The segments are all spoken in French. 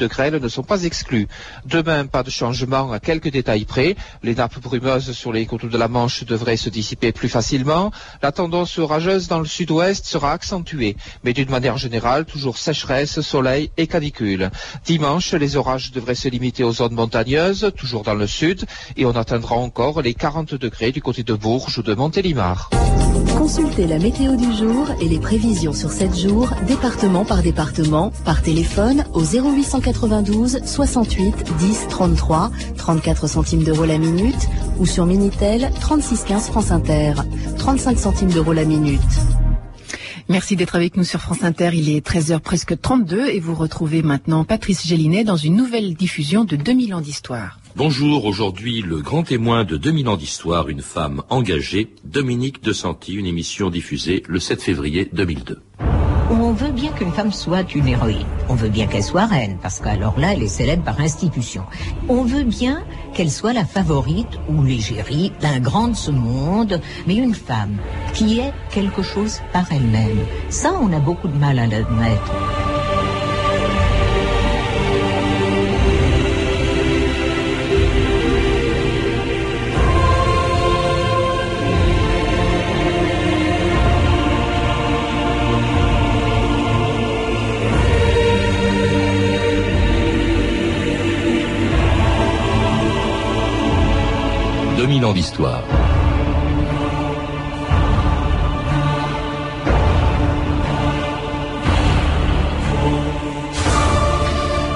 de grêle ne sont pas exclus. Demain, pas de changement à quelques détails près. Les nappes brumeuses sur les côtes de la Manche devraient se dissiper plus facilement. La tendance orageuse dans le sud-ouest sera accentuée, mais d'une manière générale, toujours sécheresse, soleil et canicule. Dimanche, les orages devraient se limiter aux zones montagneuses, toujours dans le sud, et on atteindra encore les 40 degrés du côté de Bourges ou de Montélimar. Consultez la météo du jour et les prévisions sur 7 jours, département par département, par téléphone au 0892 68 10 33, 34 centimes d'euros la minute, ou sur Minitel 36 15 France Inter, 35 centimes d'euros la minute. Merci d'être avec nous sur France Inter. Il est 13h presque 32 et vous retrouvez maintenant Patrice Gélinet dans une nouvelle diffusion de 2000 ans d'histoire. Bonjour, aujourd'hui le grand témoin de 2000 ans d'histoire, une femme engagée, Dominique De Santi, une émission diffusée le 7 février 2002. On veut bien qu'une femme soit une héroïne. On veut bien qu'elle soit reine, parce qu'alors là, elle est célèbre par institution. On veut bien qu'elle soit la favorite ou l'égérie d'un grand de ce monde, mais une femme qui est quelque chose par elle-même. Ça, on a beaucoup de mal à l'admettre.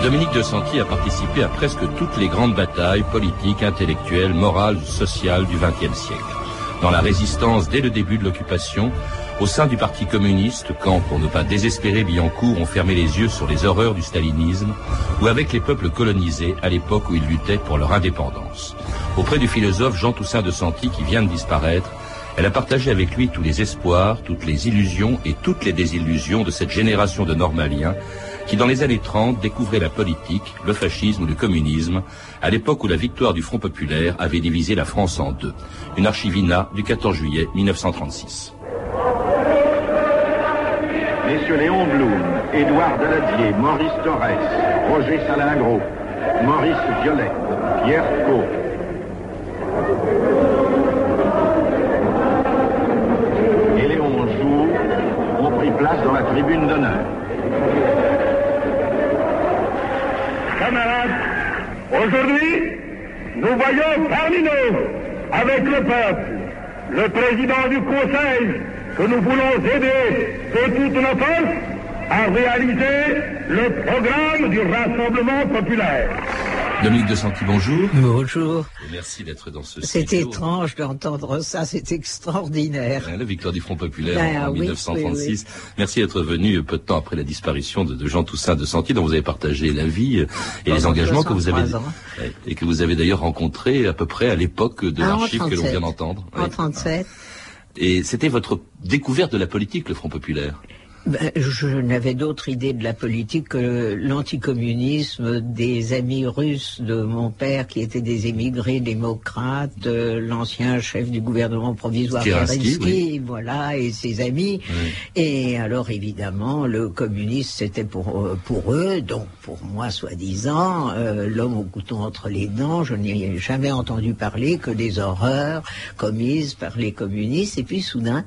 Dominique de Santi a participé à presque toutes les grandes batailles politiques, intellectuelles, morales, sociales du XXe siècle. Dans la résistance dès le début de l'occupation, au sein du Parti communiste, quand, pour ne pas désespérer Billancourt, on fermait les yeux sur les horreurs du stalinisme, ou avec les peuples colonisés à l'époque où ils luttaient pour leur indépendance. Auprès du philosophe Jean Toussaint de Santi qui vient de disparaître, elle a partagé avec lui tous les espoirs, toutes les illusions et toutes les désillusions de cette génération de normaliens qui, dans les années 30, découvraient la politique, le fascisme ou le communisme, à l'époque où la victoire du Front populaire avait divisé la France en deux. Une archivina du 14 juillet 1936. Messieurs Léon Blum, Édouard Daladier, Maurice Torres, Roger Salingro, Maurice Violet, Pierre Caux, et Léon Jour ont pris place dans la tribune d'honneur. Camarades, aujourd'hui, nous voyons parmi nous, avec le peuple, le président du Conseil, que nous voulons aider de toutes nos forces à réaliser le programme du Rassemblement populaire. Dominique de Santi, bonjour. Bonjour. merci d'être dans ce C'est étrange d'entendre ça, c'est extraordinaire. La victoire du Front Populaire en 1936. Merci d'être venu peu de temps après la disparition de, Jean Toussaint de Santi, dont vous avez partagé la vie euh, et les engagements que vous avez et que vous avez d'ailleurs rencontrés à peu près à l'époque de ah, l'archive que l'on vient d'entendre. En 37. Et c'était votre découverte de la politique, le Front Populaire? Ben, je n'avais d'autre idée de la politique que l'anticommunisme des amis russes de mon père qui étaient des émigrés démocrates, l'ancien chef du gouvernement provisoire Kerensky, voilà, et ses amis. Et alors évidemment, le communisme c'était pour pour eux, donc pour moi soi-disant, euh, l'homme au couteau entre les dents. Je n'ai jamais entendu parler que des horreurs commises par les communistes. Et puis soudain,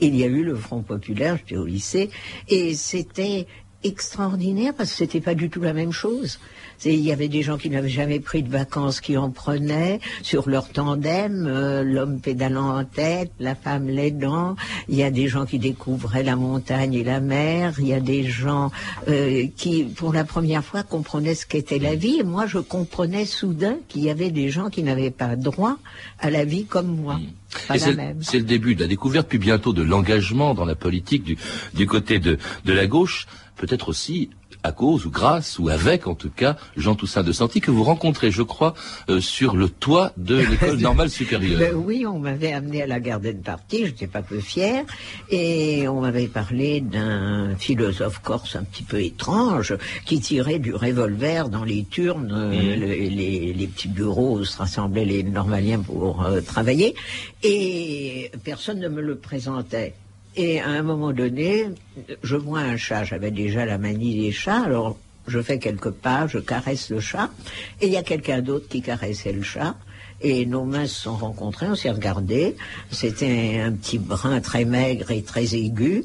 il y a eu le Front populaire. J'étais au lycée et c'était extraordinaire parce que c'était pas du tout la même chose. Il y avait des gens qui n'avaient jamais pris de vacances qui en prenaient sur leur tandem, euh, l'homme pédalant en tête, la femme l'aidant. Il y a des gens qui découvraient la montagne et la mer. Il y a des gens euh, qui, pour la première fois, comprenaient ce qu'était la vie. Et moi, je comprenais soudain qu'il y avait des gens qui n'avaient pas droit à la vie comme moi. Mmh. C'est le début de la découverte, puis bientôt de l'engagement dans la politique du, du côté de, de la gauche peut-être aussi à cause ou grâce ou avec en tout cas Jean Toussaint de Santi que vous rencontrez, je crois, euh, sur le toit de l'école normale supérieure. Ben oui, on m'avait amené à la Garden Party, j'étais pas peu fier, et on m'avait parlé d'un philosophe corse un petit peu étrange qui tirait du revolver dans les turnes, euh, mmh. les, petits bureaux où se rassemblaient les normaliens pour euh, travailler, et personne ne me le présentait. Et à un moment donné, je vois un chat. J'avais déjà la manie des chats. Alors, je fais quelques pas, je caresse le chat, et il y a quelqu'un d'autre qui caressait le chat. Et nos mains se sont rencontrées, on s'est regardé. C'était un petit brin très maigre et très aigu.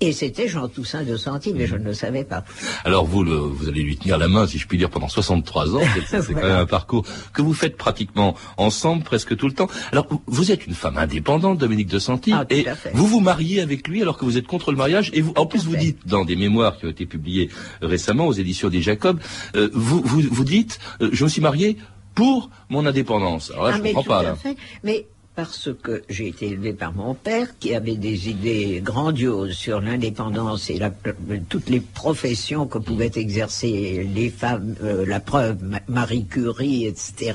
Et c'était Jean Toussaint de Santi, mais je ne le savais pas. Alors vous, le, vous allez lui tenir la main, si je puis dire, pendant 63 ans. C'est quand même un parcours que vous faites pratiquement ensemble, presque tout le temps. Alors vous êtes une femme indépendante, Dominique de Santi, Ah, tout et à fait. vous vous mariez avec lui alors que vous êtes contre le mariage. Et vous, en plus, vous fait. dites dans des mémoires qui ont été publiées récemment aux éditions des Jacob, euh, vous, vous, vous dites, euh, je me suis marié pour mon indépendance. Alors là, ah, je mais comprends tout pas. à Là. fait. Mais parce que j'ai été élevé par mon père qui avait des idées grandioses sur l'indépendance et la- toutes les professions que pouvaient exercer les femmes, euh, la preuve, Ma- Marie Curie, etc.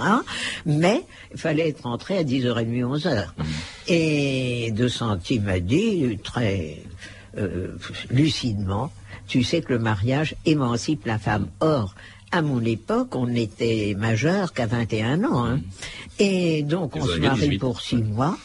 Mais il fallait être rentré à 10h30, 11h. Et De Santi m'a dit très euh, lucidement, tu sais que le mariage émancipe la femme. Or, à mon époque, on n'était majeur qu'à 21 ans. hein. Et donc, on se marie 18, pour six mois.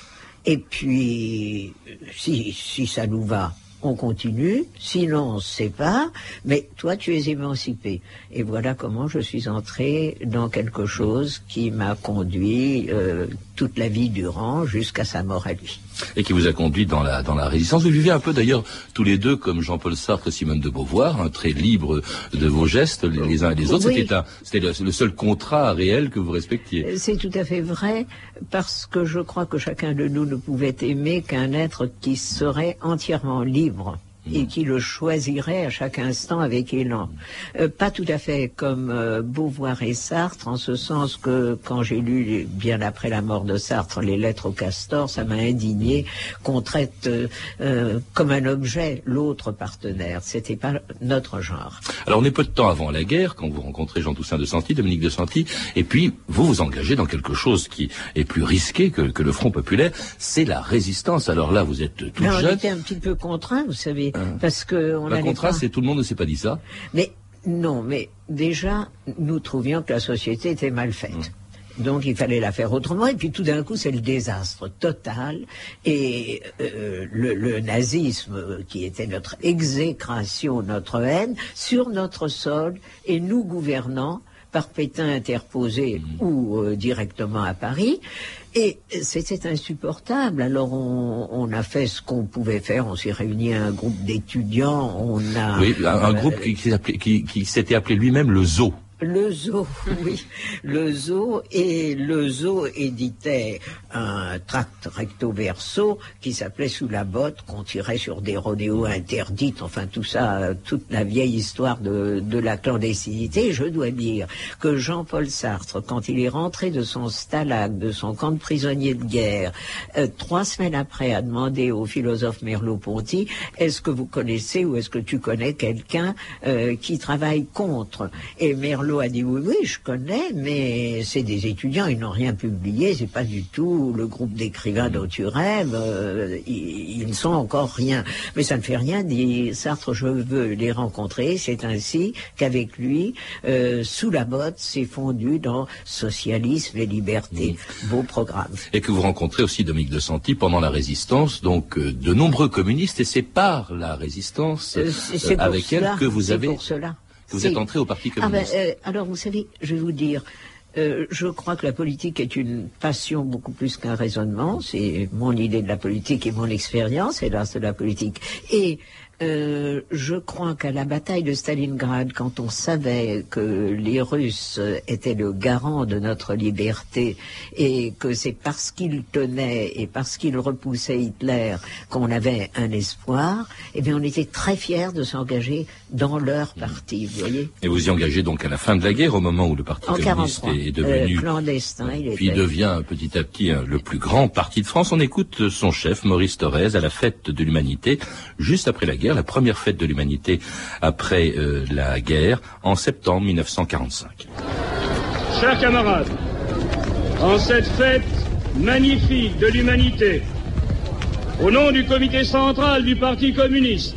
Et puis, si, si ça nous va, on continue. Sinon, on se sépare. Mais toi, tu es émancipé. Et voilà comment je suis entré dans quelque chose qui m'a conduit euh, toute la vie durant jusqu'à sa mort à lui. Et qui vous a conduit dans la dans la résistance. Vous vivez un peu d'ailleurs tous les deux comme Jean-Paul Sartre et Simone de Beauvoir, un très libre de vos gestes les, les uns et les autres. Oui. C'était un c'était le, le seul contrat réel que vous respectiez. C'est tout à fait vrai, parce que je crois que chacun de nous ne pouvait aimer qu'un être qui serait entièrement libre et qui le choisirait à chaque instant avec élan. Euh, pas tout à fait comme euh, Beauvoir et Sartre, en ce sens que quand j'ai lu, bien après la mort de Sartre, les lettres au castor, ça m'a indigné qu'on traite euh, comme un objet l'autre partenaire. C'était pas notre genre. Alors on est peu de temps avant la guerre quand vous rencontrez Jean Toussaint de Santi, Dominique de Santi, et puis vous vous engagez dans quelque chose qui est plus risqué que, que le Front populaire, c'est la résistance. Alors là vous êtes toute Là, on jeune. était un petit peu contraints, vous savez, parce que on contrat, pas- c'est tout le monde ne s'est pas dit ça. Mais non, mais déjà, nous trouvions que la société était mal faite. Donc il fallait la faire autrement. Et puis tout d'un coup, c'est le désastre total. Et euh, le, le nazisme, euh, qui était notre exécration, notre haine, sur notre sol, et nous gouvernants par Pétain interposé ou euh, directement à Paris. Et c'était insupportable. Alors on, on a fait ce qu'on pouvait faire. On s'est réuni à un groupe d'étudiants. On a Oui, un, euh, groupe qui, qui s'appelait- qui- qui s'était appelé lui-même le Zoo. Le zoo, oui, le zoo, et le zoo éditait un tract recto verso qui s'appelait Sous la botte, qu'on tirait sur des rodéos interdites, enfin tout ça, toute la vieille histoire de, la clandestinité. Je dois dire que Jean-Paul Sartre, quand il est rentré de son stalag, de son camp de prisonniers de guerre, euh, trois semaines après, a demandé au philosophe Merleau-Ponty, est-ce que vous connaissez ou est-ce que tu connais quelqu'un euh, qui travaille contre? Et a dit oui, oui, je connais, mais c'est des étudiants, ils n'ont rien publié, c'est pas du tout le groupe d'écrivains dont tu rêves, euh, ils, ne sont encore rien. Mais ça ne fait rien, dit Sartre, je veux les rencontrer. C'est ainsi qu'avec lui, euh, sous la botte, s'est fondu dans socialisme et liberté. Beau programme. et que vous rencontrez aussi Dominique de Santi pendant la résistance, donc euh, de nombreux communistes, et c'est par la résistance avec elle que vous avez pour cela. Que vous êtes entré au Parti Ah ben, communiste. euh, alors, vous savez, je vais vous dire, euh, je crois que la politique est une passion beaucoup plus qu'un raisonnement. C'est mon idée de la politique et mon expérience, hélas, de la politique. Et euh, je crois qu'à la bataille de Stalingrad, quand on savait que les Russes euh, étaient le garant de notre liberté et que c'est parce qu'ils tenaient et parce qu'ils repoussaient Hitler qu'on avait un espoir, eh bien, on était très fiers de s'engager dans leur parti, vous voyez. Et vous y engagez donc à la fin de la guerre, au moment où le Parti En communiste 43, est devenu euh, clandestin, il puis était. devient petit à petit hein, le plus grand parti de France. On écoute son chef, Maurice Thorez, à la fête de l'humanité, juste après la guerre, la première fête de l'humanité après euh, la guerre, en septembre 1945. Chers camarades, en cette fête magnifique de l'humanité, au nom du comité central du Parti communiste,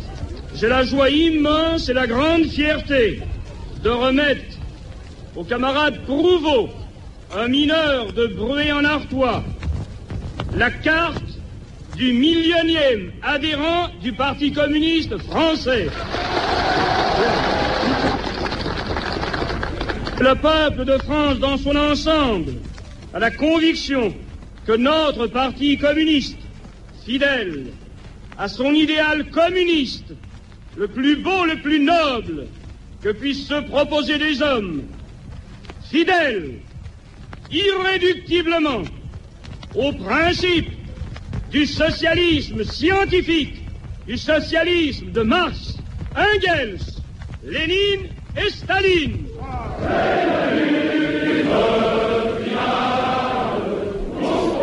j'ai la joie immense et la grande fierté de remettre au camarade Prouveau, un mineur de Bruay en Artois, la carte du millionième adhérent du Parti communiste français. Le peuple de France dans son ensemble a la conviction que notre parti communiste, fidèle à son idéal communiste, le plus beau, le plus noble que puissent se proposer des hommes, fidèle irréductiblement au principe du socialisme scientifique, du socialisme de Marx, Engels, Lénine et Staline.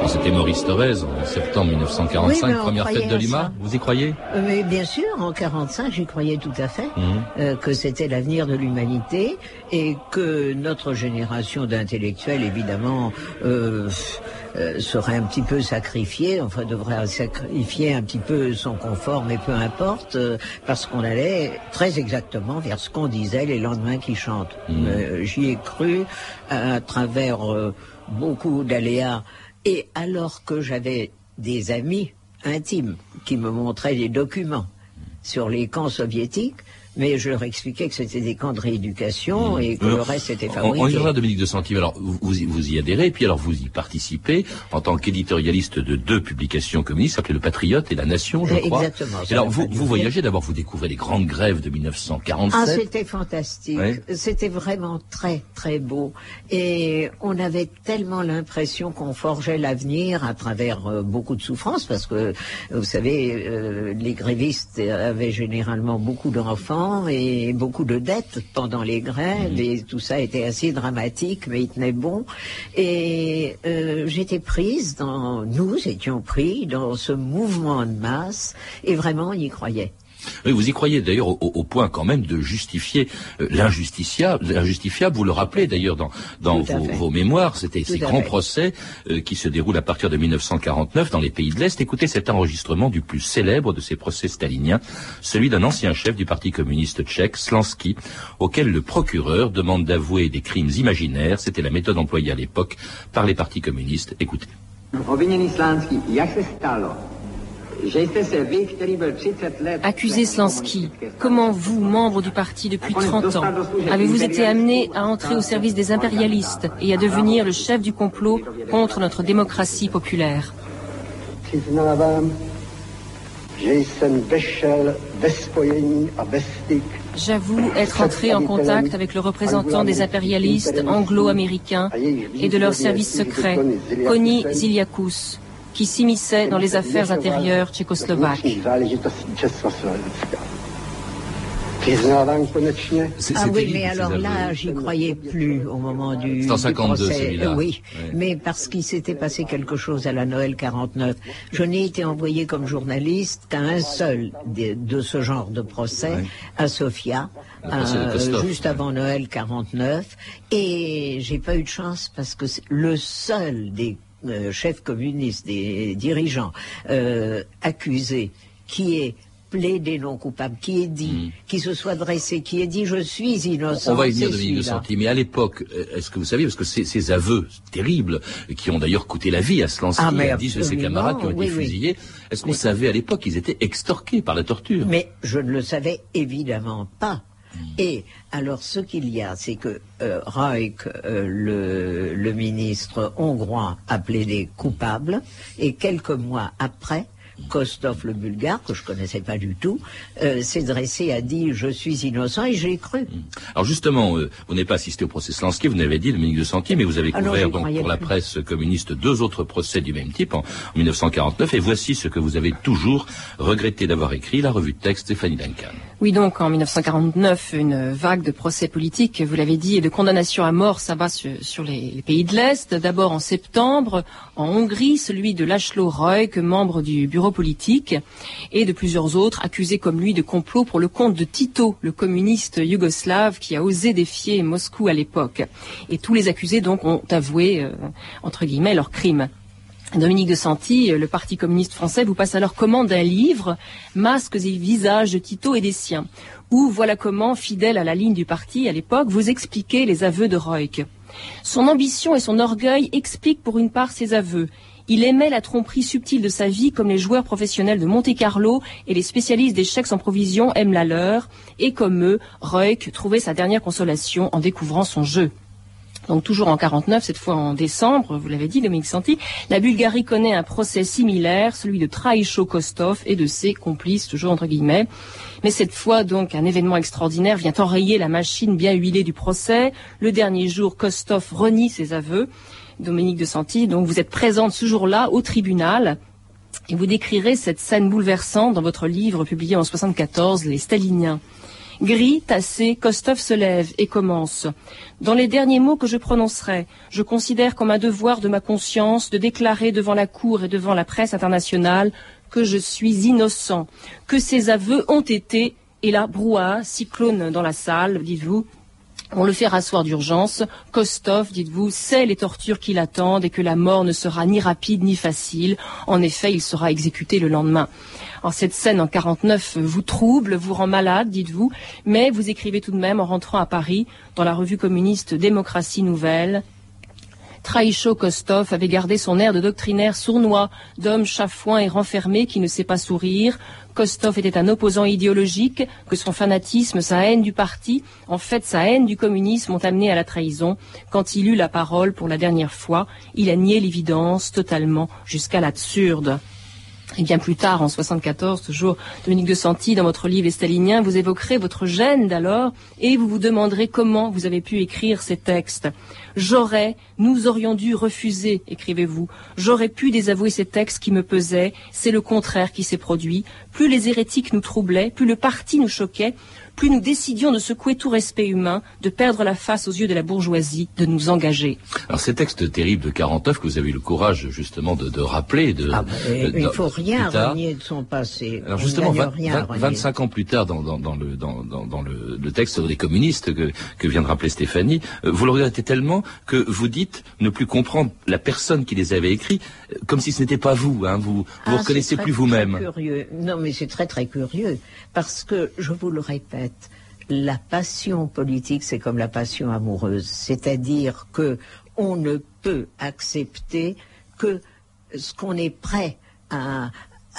C'était Maurice Thorez en septembre 1945, première fête de Lima. Vous y croyez? Euh, Mais bien sûr, en 45, j'y croyais tout à fait mhm. euh, que c'était l'avenir de l'humanité et que notre génération d'intellectuels, évidemment, euh, serait un petit peu sacrifiée, enfin devrait sacrifier un petit peu son confort, mais peu importe, parce qu'on allait très exactement vers ce qu'on disait les lendemains qui chantent. Mhm. J'y ai cru à travers beaucoup d'aléas et alors que j'avais des amis intimes qui me montraient des documents sur les camps soviétiques, mais je leur expliquais que c'était des camps de rééducation mmh. et que le reste était fabriqué. On, y reviendra, Dominique de Santive. Alors, vous, vous y adhérez, puis alors vous y participez en tant qu'éditorialiste de deux publications communistes, s'appelait Le Patriote et La Nation, je crois. Exactement. Et alors, vous, vous voyagez, d'abord, vous découvrez les grandes grèves de 1947. Ah, c'était fantastique. C'était vraiment très, très beau. Et on avait tellement l'impression qu'on forgeait l'avenir à travers euh, beaucoup de souffrances, parce que, vous savez, euh, les grévistes avaient généralement beaucoup d'enfants, et beaucoup de dettes pendant les grèves mmh. et tout ça était assez dramatique, mais il tenait bon. Et euh, j'étais prise dans, nous étions pris dans ce mouvement de masse et vraiment on y croyait. Oui, vous y croyez d'ailleurs au, point quand même de justifier euh, l'injustifiable. L'injustifiable, vous le rappelez d'ailleurs dans, dans vos, mémoires, c'était ces grands procès euh, qui se déroulent à partir de 1949 dans les pays de l'Est. Écoutez cet enregistrement du plus célèbre de ces procès staliniens, celui d'un ancien chef du Parti communiste tchèque, Slansky, auquel le procureur demande d'avouer des crimes imaginaires. C'était la méthode employée à l'époque par les partis communistes. Écoutez. Accusé Slansky, comment vous, membre du parti depuis 30 ans, avez-vous été amené à entrer au service des impérialistes et à devenir le chef du complot contre notre démocratie populaire? J'avoue être entré en contact avec le représentant des impérialistes anglo-américains et de leur service secret, Koni Ziliakus, qui s'immisçait dans les affaires intérieures tchécoslovaques. Ah oui, mais alors là, j'y croyais plus au moment du, 152, procès. oui, mais parce qu'il s'était passé quelque chose à la Noël 49. Je n'ai été envoyé comme journaliste qu'à un seul de, ce genre de procès, à Sofia, euh, juste avant Noël 49, et j'ai pas eu de chance parce que le seul des euh, chef communiste, des dirigeants euh, accusés, qui est plaidé non coupable, qui est dit, hmm. qui se soit dressé, qui est dit je suis innocent. On va y venir, Dominique de Santi, mais à l'époque, euh, est-ce que vous saviez, parce que ces, aveux terribles, qui ont d'ailleurs coûté la vie à Slansky ah, et à dix de ses camarades qui ont été fusillés, est-ce qu'on savait à l'époque qu'ils étaient extorqués par la torture? Mais je ne le savais évidemment pas. Et alors, ce qu'il y a, c'est que euh, euh le, le, ministre hongrois, a plaidé coupable, et quelques mois après, Kostov le bulgare, que je connaissais pas du tout, euh, s'est dressé, a dit je suis innocent et j'ai cru. Alors justement, euh, vous n'avez pas assisté au procès Slansky, vous n'avez dit, le ministre de Santé, mais vous avez ah couvert donc pour la presse communiste deux autres procès du même type en, 1949, et voici ce que vous avez toujours regretté d'avoir écrit, la revue de texte Stéphanie Duncan. Oui, donc en 1949, une vague de procès politiques, vous l'avez dit, et de condamnations à mort s'abat sur, sur les, pays de l'Est. D'abord en septembre, en Hongrie, celui de Lachlo Roy, membre du bureau politique, et de plusieurs autres accusés comme lui de complot pour le compte de Tito, le communiste yougoslave qui a osé défier Moscou à l'époque. Et tous les accusés donc ont avoué, euh, entre guillemets, leurs crimes. Dominique de Santi, le Parti communiste français, vous passe alors commande d'un livre, Masques et visages de Tito et des siens, où voilà comment, fidèle à la ligne du parti à l'époque, vous expliquez les aveux de Reuk. Son ambition et son orgueil expliquent pour une part ses aveux. Il aimait la tromperie subtile de sa vie comme les joueurs professionnels de Monte-Carlo et les spécialistes des chèques sans provision aiment la leur. Et comme eux, Reuk trouvait sa dernière consolation en découvrant son jeu. Donc toujours en 49, cette fois en décembre, vous l'avez dit, Dominique Santi, la Bulgarie connaît un procès similaire, celui de Traïcho Kostov et de ses complices, toujours entre guillemets. Mais cette fois, donc, un événement extraordinaire vient enrayer la machine bien huilée du procès. Le dernier jour, Kostov renie ses aveux. Dominique de Santi, donc vous êtes présente ce jour-là au tribunal. Et vous décrirez cette scène bouleversante dans votre livre publié en 74, Les Staliniens. Gris, tassé, Kostov se lève et commence. Dans les derniers mots que je prononcerai, je considère comme un devoir de ma conscience de déclarer devant la Cour et devant la presse internationale que je suis innocent, que ces aveux ont été, et là, brouhaha, cyclone dans la salle, dites-vous, on le fait rasseoir d'urgence. Kostov, dites-vous, sait les tortures qui l'attendent et que la mort ne sera ni rapide ni facile. En effet, il sera exécuté le lendemain. Alors cette scène en 49 vous trouble, vous rend malade, dites-vous, mais vous écrivez tout de même en rentrant à Paris dans la revue communiste Démocratie Nouvelle. Traïcho Kostov avait gardé son air de doctrinaire sournois, d'homme chafouin et renfermé qui ne sait pas sourire, Kostov était un opposant idéologique, que son fanatisme, sa haine du parti, en fait sa haine du communisme ont amené à la trahison. Quand il eut la parole pour la dernière fois, il a nié l'évidence totalement jusqu'à l'absurde. Et bien plus tard, en 74, toujours, Dominique de Santi, dans votre livre Les Staliniens, vous évoquerez votre gêne d'alors et vous vous demanderez comment vous avez pu écrire ces textes. J'aurais, nous aurions dû refuser, écrivez-vous. J'aurais pu désavouer ces textes qui me pesaient. C'est le contraire qui s'est produit. Plus les hérétiques nous troublaient, plus le parti nous choquait, plus nous décidions de secouer tout respect humain, de perdre la face aux yeux de la bourgeoisie, de nous engager. Alors ces textes terribles de 49 que vous avez eu le courage justement de, rappeler, de, ah, il ne faut rien renier de son passé. Alors justement, 25 ans plus tard, dans, le, dans, le, texte des communistes que, que vient de rappeler Stéphanie, euh, vous le regrettez tellement que vous dites ne plus comprendre la personne qui les avait écrits, euh, comme si ce n'était pas vous. Hein, vous vous ah, reconnaissez plus vous-même. Non, mais c'est très très curieux parce que je vous le répète la passion politique, c'est comme la passion amoureuse, c'est-à-dire que on ne peut accepter que ce qu'on est prêt à,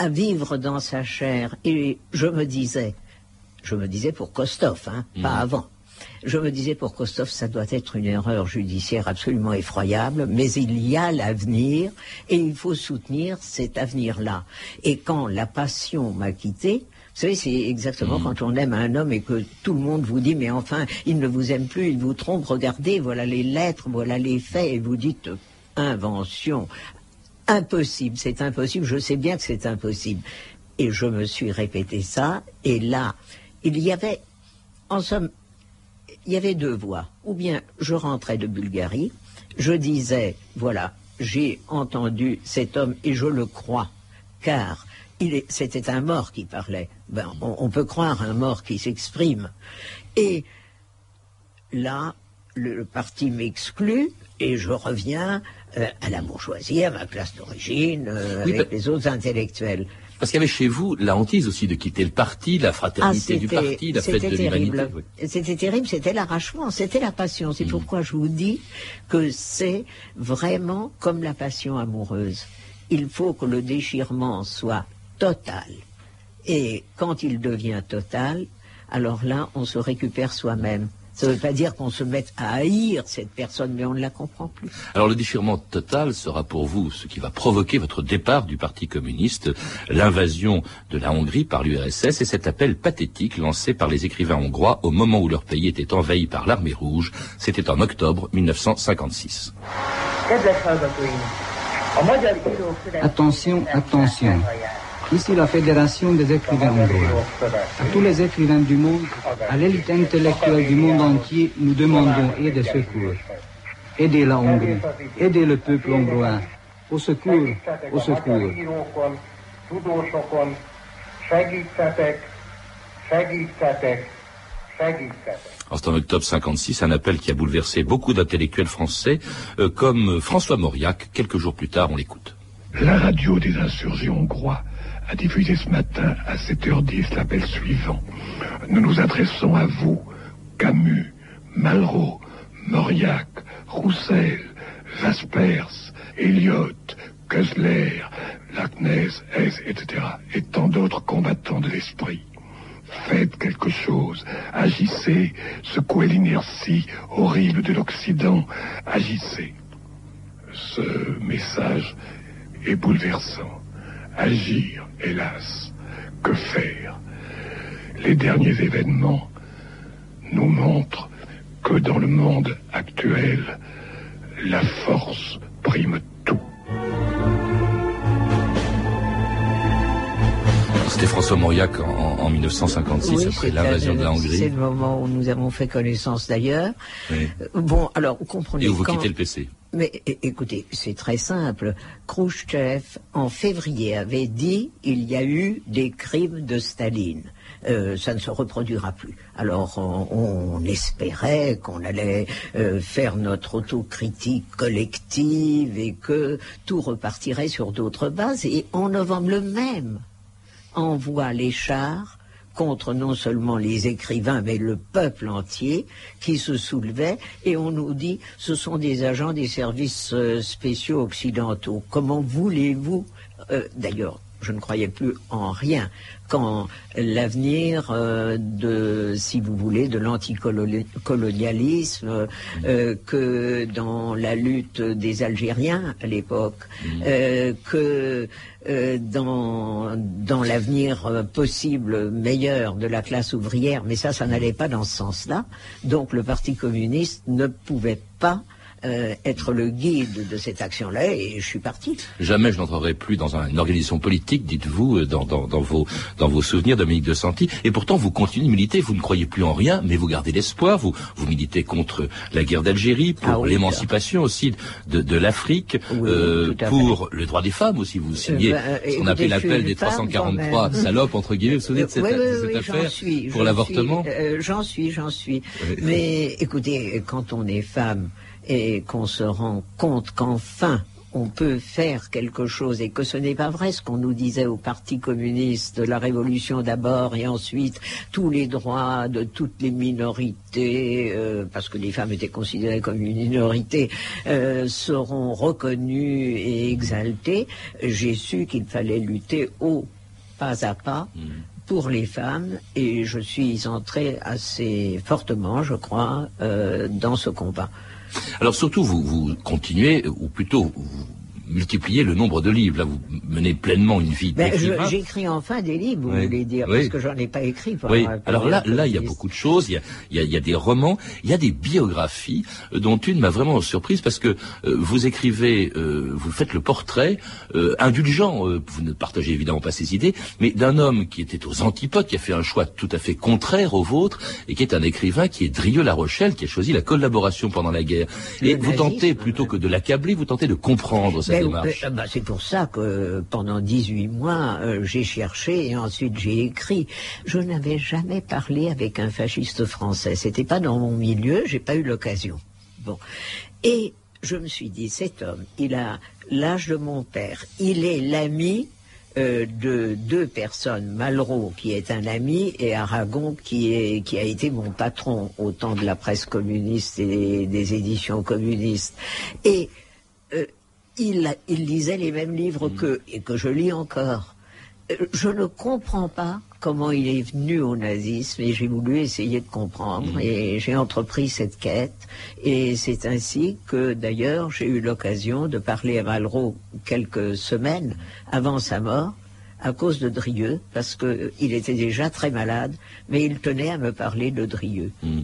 vivre dans sa chair. Et je me disais, je me disais pour Kostov, hein, pas mhm. avant. Je me disais pour Kostov, ça doit être une erreur judiciaire absolument effroyable, mais il y a l'avenir et il faut soutenir cet avenir-là. Et quand la passion m'a quitté, vous savez, c'est exactement mm. quand on aime un homme et que tout le monde vous dit, mais enfin, il ne vous aime plus, il vous trompe, regardez, voilà les lettres, voilà les faits, et vous dites, invention, impossible, c'est impossible, je sais bien que c'est impossible. Et je me suis répété ça, et là, il y avait, en somme, il y avait deux voies. Ou bien je rentrais de Bulgarie, je disais, voilà, j'ai entendu cet homme et je le crois, car c'était un mort qui parlait. Ben, on, peut croire un mort qui s'exprime. Et là, le, parti m'exclut et je reviens euh, à la bourgeoisie, à ma classe d'origine, euh, avec les autres intellectuels. Parce qu'il y avait chez vous la hantise aussi de quitter le parti, la fraternité ah, du parti, la fête de l'humanité. C'était terrible, c'était l'arrachement, c'était la passion. C'est mm. pourquoi je vous dis que c'est vraiment comme la passion amoureuse. Il faut que le déchirement soit total. Et quand il devient total, alors là, on se récupère soi-même. Ça ne veut pas dire qu'on se mette à haïr cette personne, mais on ne la comprend plus. Alors le déchirement total sera pour vous ce qui va provoquer votre départ du Parti communiste, l'invasion de la Hongrie par l'URSS et cet appel pathétique lancé par les écrivains hongrois au moment où leur pays était envahi par l'armée rouge. C'était en octobre 1956. Attention, attention. Ici, la Fédération des écrivains hongrois. À tous les écrivains du monde, à l'élite intellectuelle du monde entier, nous demandons aide et secours. Aidez la Hongrie, aidez le peuple hongrois. Au secours, au secours. C'est en octobre 56 un appel qui a bouleversé beaucoup d'intellectuels français, euh, comme François Mauriac. Quelques jours plus tard, on l'écoute. La radio des insurgés hongrois a diffusé ce matin à 7h10 l'appel suivant. Nous nous adressons à vous, Camus, Malraux, Mauriac, Roussel, Vaspers, Eliot, Kessler, Lacnez, Hesse, etc. et tant d'autres combattants de l'esprit. Faites quelque chose, agissez, secouez l'inertie horrible de l'Occident, agissez. Ce message est bouleversant. Agir, hélas, que faire? Les derniers événements nous montrent que dans le monde actuel, la force prime tout. C'était François Mauriac en, en 1956, Oui, après c'est l'invasion de la C'est Hongrie. le moment où nous avons fait connaissance d'ailleurs. Oui. Bon, alors, vous comprenez. Et où vous quand- quittez le PC. Mais écoutez, c'est très simple. Khrouchtchev, en février, avait dit il y a eu des crimes de Staline. Euh, ça ne se reproduira plus. Alors on, on espérait qu'on allait euh, faire notre autocritique collective et que tout repartirait sur d'autres bases. Et en novembre le même, envoie les chars contre non seulement les écrivains, mais le peuple entier qui se soulevait, et on nous dit ce sont des agents des services euh, spéciaux occidentaux. Comment voulez-vous euh, D'ailleurs, je ne croyais plus en rien quand l'avenir euh, de, si vous voulez, de l'anticolonialisme, euh, que dans la lutte des Algériens à l'époque, euh, que dans, dans l'avenir possible meilleur de la classe ouvrière, mais ça, ça n'allait pas dans ce sens-là. Donc le Parti communiste ne pouvait pas euh, être le guide de cette action-là, et je suis parti. Jamais je n'entrerai plus dans un- une organisation politique, dites-vous, euh, dans, dans, dans vos, dans vos souvenirs, Dominique de Santi. Et pourtant, vous continuez de militer, vous ne croyez plus en rien, mais vous gardez l'espoir, vous, vous militez contre la guerre d'Algérie, pour Ah oui, l'émancipation aussi de, de l'Afrique, euh, pour le droit des femmes aussi. Vous signez ben, ce qu'on écoutez, appelle je suis l'appel des femme, quand 343 même. salopes, entre guillemets. Vous vous souvenez de cette, oui, de cette oui, affaire j'en suis, pour j'en l'avortement suis, euh, J'en suis, j'en suis. Mais écoutez, quand on est femme et qu'on se rend compte qu'enfin on peut faire quelque chose et que ce n'est pas vrai ce qu'on nous disait au Parti communiste, la révolution d'abord et ensuite tous les droits de toutes les minorités, euh, parce que les femmes étaient considérées comme une minorité, euh, seront reconnues et exaltées. J'ai su qu'il fallait lutter au pas à pas pour les femmes et je suis entrée assez fortement, je crois, euh, dans ce combat. Alors surtout, vous, continuez, ou plutôt, vous multipliez le nombre de livres. Là, vous menez pleinement une vie Ben. J'écris enfin des livres, vous Oui. voulez dire, Oui. parce que j'en ai pas écrit. Oui, alors là, là, il y a beaucoup de choses. Il y a, il y a- il y a des romans, il y a des biographies, euh, dont une m'a vraiment surprise parce que euh, vous écrivez, euh, vous faites le portrait euh, indulgent. euh, vous ne partagez évidemment pas ces idées, mais d'un homme qui était aux antipodes, qui a fait un choix tout à fait contraire au vôtre, et qui est un écrivain qui est Drieux-La Rochelle, qui a choisi la collaboration pendant la guerre. Et vous tentez plutôt que de l'accabler, vous tentez de comprendre Ben, démarche. euh, ben, c'est pour ça que pendant 18 mois, euh, j'ai cherché et ensuite j'ai écrit. Je n'avais jamais parlé avec un fasciste français. C'était pas dans mon milieu, j'ai pas eu l'occasion. Bon. Et je me suis dit, cet homme, il a l'âge de mon père. Il est l'ami euh, de deux personnes, Malraux qui est un ami et Aragon qui, est, qui a été mon patron au temps de la presse communiste et des éditions communistes. Et euh, il, il lisait les mêmes livres qu'eux et que je lis encore. Euh, Je ne comprends pas comment il est venu au nazisme et j'ai voulu essayer de comprendre et j'ai entrepris cette quête. Et c'est ainsi que d'ailleurs j'ai eu l'occasion de parler à Malraux quelques semaines avant sa mort à cause de Drieux parce que il était déjà très malade mais il tenait à me parler de Drieux. Hmm.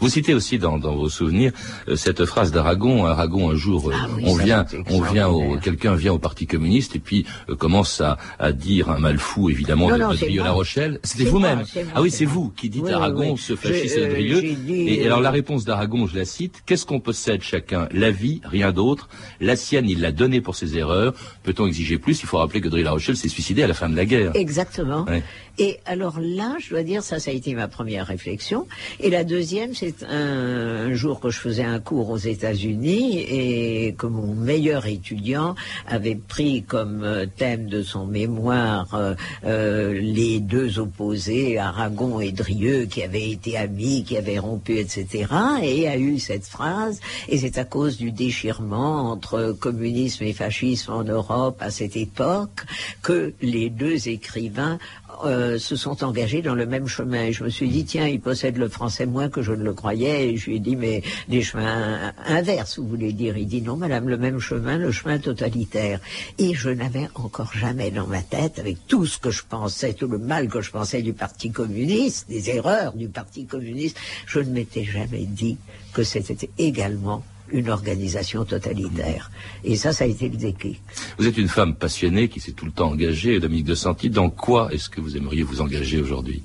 Vous citez aussi dans, dans vos souvenirs euh, cette phrase d'Aragon. Aragon, un jour, euh, Ah oui, on vient, on vient au, quelqu'un vient au Parti communiste et puis euh, commence à, à dire un mal fou, évidemment, Non, de, non, de Drieux. La Rochelle. C'était C'est vous-même. Ah oui, c'est vous qui dites Oui, Aragon, oui. ce fasciste euh, Drieux. dit, Et, euh, alors la réponse d'Aragon, je la cite Qu'est-ce qu'on possède chacun? La vie, rien d'autre. La sienne, il l'a donnée pour ses erreurs. Peut-on exiger plus? Il faut rappeler que Drieux La Rochelle s'est suicidé à la fin de la guerre. Exactement. Ouais. Et alors là, je dois dire, ça, ça a été ma première réflexion. Et la deuxième, c'est un, un jour que je faisais un cours aux États-Unis et que mon meilleur étudiant avait pris comme euh, thème de son mémoire euh, euh, les deux opposés, Aragon et Drieux, qui avaient été amis, qui avaient rompu, etc. Et a eu cette phrase. Et c'est à cause du déchirement entre communisme et fascisme en Europe à cette époque que les deux écrivains euh, se sont engagés dans le même chemin. Et je me suis dit, tiens, il possède le français moins que je ne le croyais. Et je lui ai dit, mais des chemins inverses, vous voulez dire? Il dit, non, madame, le même chemin, le chemin totalitaire. Et je n'avais encore jamais dans ma tête, avec tout ce que je pensais, tout le mal que je pensais du Parti communiste, des erreurs du Parti communiste, je ne m'étais jamais dit que c'était également une organisation totalitaire. Et ça, ça a été le déclic. Vous êtes une femme passionnée qui s'est tout le temps engagée, Dominique de Santi. Dans quoi est-ce que vous aimeriez vous engager aujourd'hui?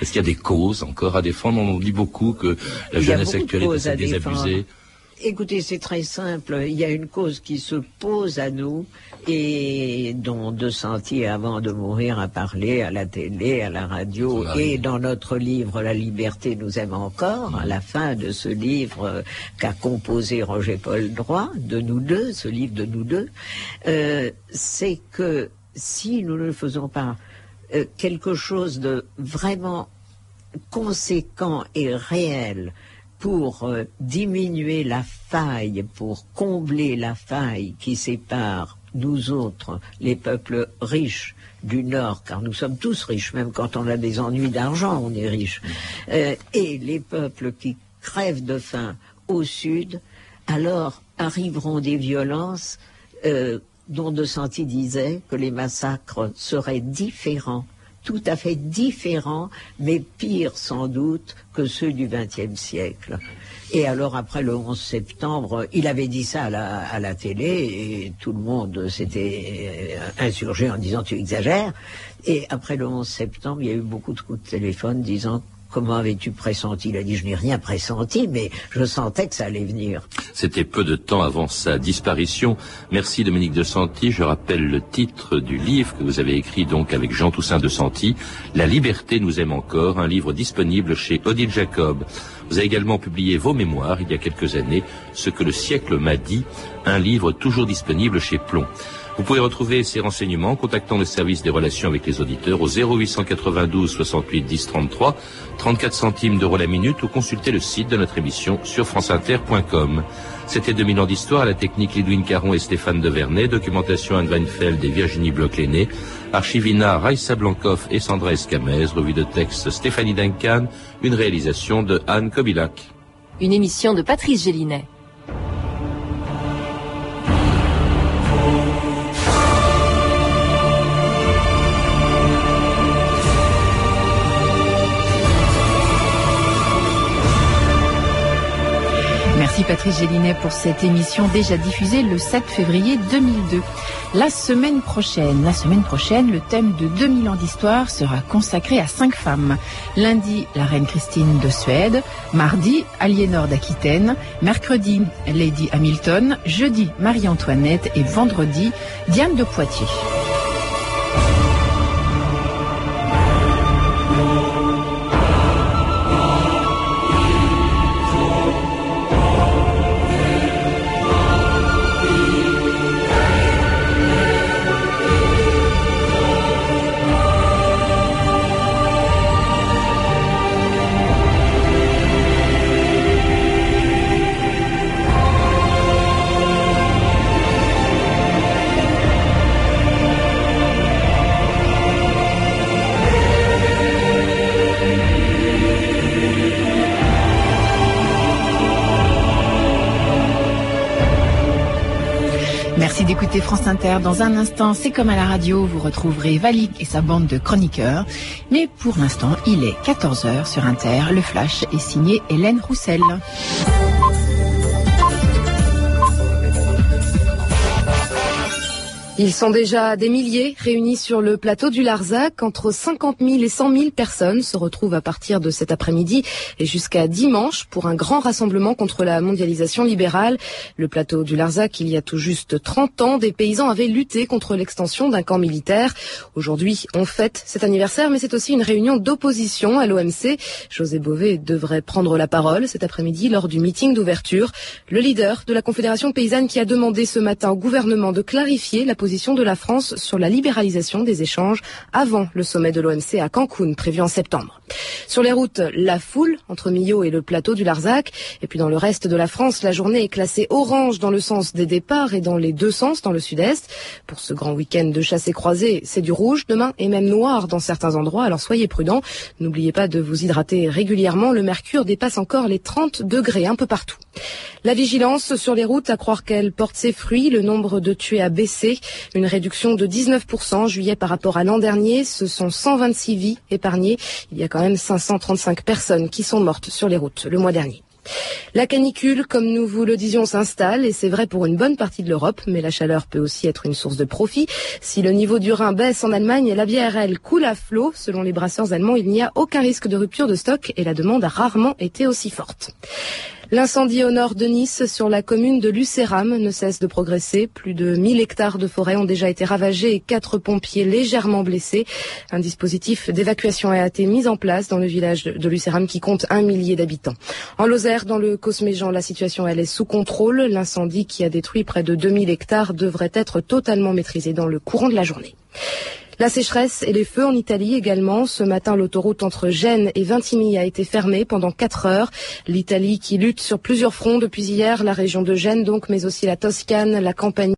Est-ce qu'il y a des causes encore à défendre? On dit beaucoup que la jeunesse actuelle est assez désabusée. Écoutez, c'est très simple. Il y a une cause qui se pose à nous et dont De Sentier, avant de mourir, a parlé à la télé, à la radio et dans notre livre La liberté nous aime encore, à la fin de ce livre qu'a composé Roger-Paul Droit, de nous deux, ce livre de nous deux, euh, c'est que si nous ne faisons pas euh, quelque chose de vraiment conséquent et réel pour euh, diminuer la faille, pour combler la faille qui sépare nous autres, les peuples riches du Nord, car nous sommes tous riches, même quand on a des ennuis d'argent, on est riche, euh, et les peuples qui crèvent de faim au Sud, alors arriveront des violences euh, dont De Santi disait que les massacres seraient différents tout à fait différents, mais pires sans doute que ceux du XXe siècle. Et alors après le 11 septembre, il avait dit ça à la, à la télé et tout le monde s'était euh, insurgé en disant tu exagères. Et après le 11 septembre, il y a eu beaucoup de coups de téléphone disant Comment avais-tu pressenti? Il a dit, je n'ai rien pressenti, mais je sentais que ça allait venir. C'était peu de temps avant sa disparition. Merci Dominique de Santi. Je rappelle le titre du livre que vous avez écrit donc avec Jean Toussaint de Santi, La liberté nous aime encore, un livre disponible chez Odile Jacob. Vous avez également publié vos mémoires il y a quelques années, Ce que le siècle m'a dit, un livre toujours disponible chez Plomb. Vous pouvez retrouver ces renseignements en contactant le service des relations avec les auditeurs au 0892 68 10 33, 34 centimes d'euros la minute ou consulter le site de notre émission sur franceinter.com. C'était 2000 ans d'histoire la technique Lidwin Caron et Stéphane Devernay, documentation Anne Weinfeld et Virginie Bloch-Léné, archivina Raissa Blancoff et Sandra Escamez, revue de texte Stéphanie Duncan, une réalisation de Anne Kobilac. Une émission de Patrice Gélinet. Merci Patrice Gélinet pour cette émission déjà diffusée le 7 février 2002. La semaine prochaine, la semaine prochaine, le thème de 2000 ans d'histoire sera consacré à cinq femmes. Lundi, la reine Christine de Suède. Mardi, Aliénor d'Aquitaine. Mercredi, Lady Hamilton. Jeudi, Marie-Antoinette. Et vendredi, Diane de Poitiers. France Inter. Dans un instant, c'est comme à la radio, vous retrouverez Valik et sa bande de chroniqueurs. Mais pour l'instant, il est 14h sur Inter. Le flash est signé Hélène Roussel. Ils sont déjà des milliers réunis sur le plateau du Larzac. Entre 50 000 et 100 000 personnes se retrouvent à partir de cet après-midi et jusqu'à dimanche pour un grand rassemblement contre la mondialisation libérale. Le plateau du Larzac, il y a tout juste 30 ans, des paysans avaient lutté contre l'extension d'un camp militaire. Aujourd'hui, on fête cet anniversaire, mais c'est aussi une réunion d'opposition à l'OMC. José Bové devrait prendre la parole cet après-midi lors du meeting d'ouverture. Le leader de la Confédération paysanne qui a demandé ce matin au gouvernement de clarifier la position position de la France sur la libéralisation des échanges avant le sommet de l'OMC à Cancun prévu en septembre. Sur les routes, la foule entre Millau et le plateau du Larzac. Et puis dans le reste de la France, la journée est classée orange dans le sens des départs et dans les deux sens dans le sud-est. Pour ce grand week-end de chasse et croisée, c'est du rouge demain et même noir dans certains endroits. Alors soyez prudents. N'oubliez pas de vous hydrater régulièrement. Le mercure dépasse encore les 30 degrés un peu partout. La vigilance sur les routes, à croire qu'elle porte ses fruits. Le nombre de tués a baissé. Une réduction de 19% en juillet par rapport à l'an dernier. Ce sont 126 vies épargnées. Il y a quand même 535 personnes qui sont mortes sur les routes le mois dernier. La canicule, comme nous vous le disions, s'installe et c'est vrai pour une bonne partie de l'Europe, mais la chaleur peut aussi être une source de profit. Si le niveau du Rhin baisse en Allemagne, la bière, elle, coule à flot. Selon les brasseurs allemands, il n'y a aucun risque de rupture de stock et la demande a rarement été aussi forte. L'incendie au nord de Nice, sur la commune de Lucéram, ne cesse de progresser. Plus de 1000 hectares de forêt ont déjà été ravagés et quatre pompiers légèrement blessés. Un dispositif d'évacuation a été mis en place dans le village de Lucéram qui compte un millier d'habitants. En Lozère, dans le Cosméjean, la situation elle est sous contrôle. L'incendie qui a détruit près de 2000 hectares devrait être totalement maîtrisé dans le courant de la journée. La sécheresse et les feux en Italie également. Ce matin, l'autoroute entre Gênes et Vintimille a été fermée pendant 4 heures. L'Italie qui lutte sur plusieurs fronts depuis hier, la région de Gênes donc, mais aussi la Toscane, la Campanie.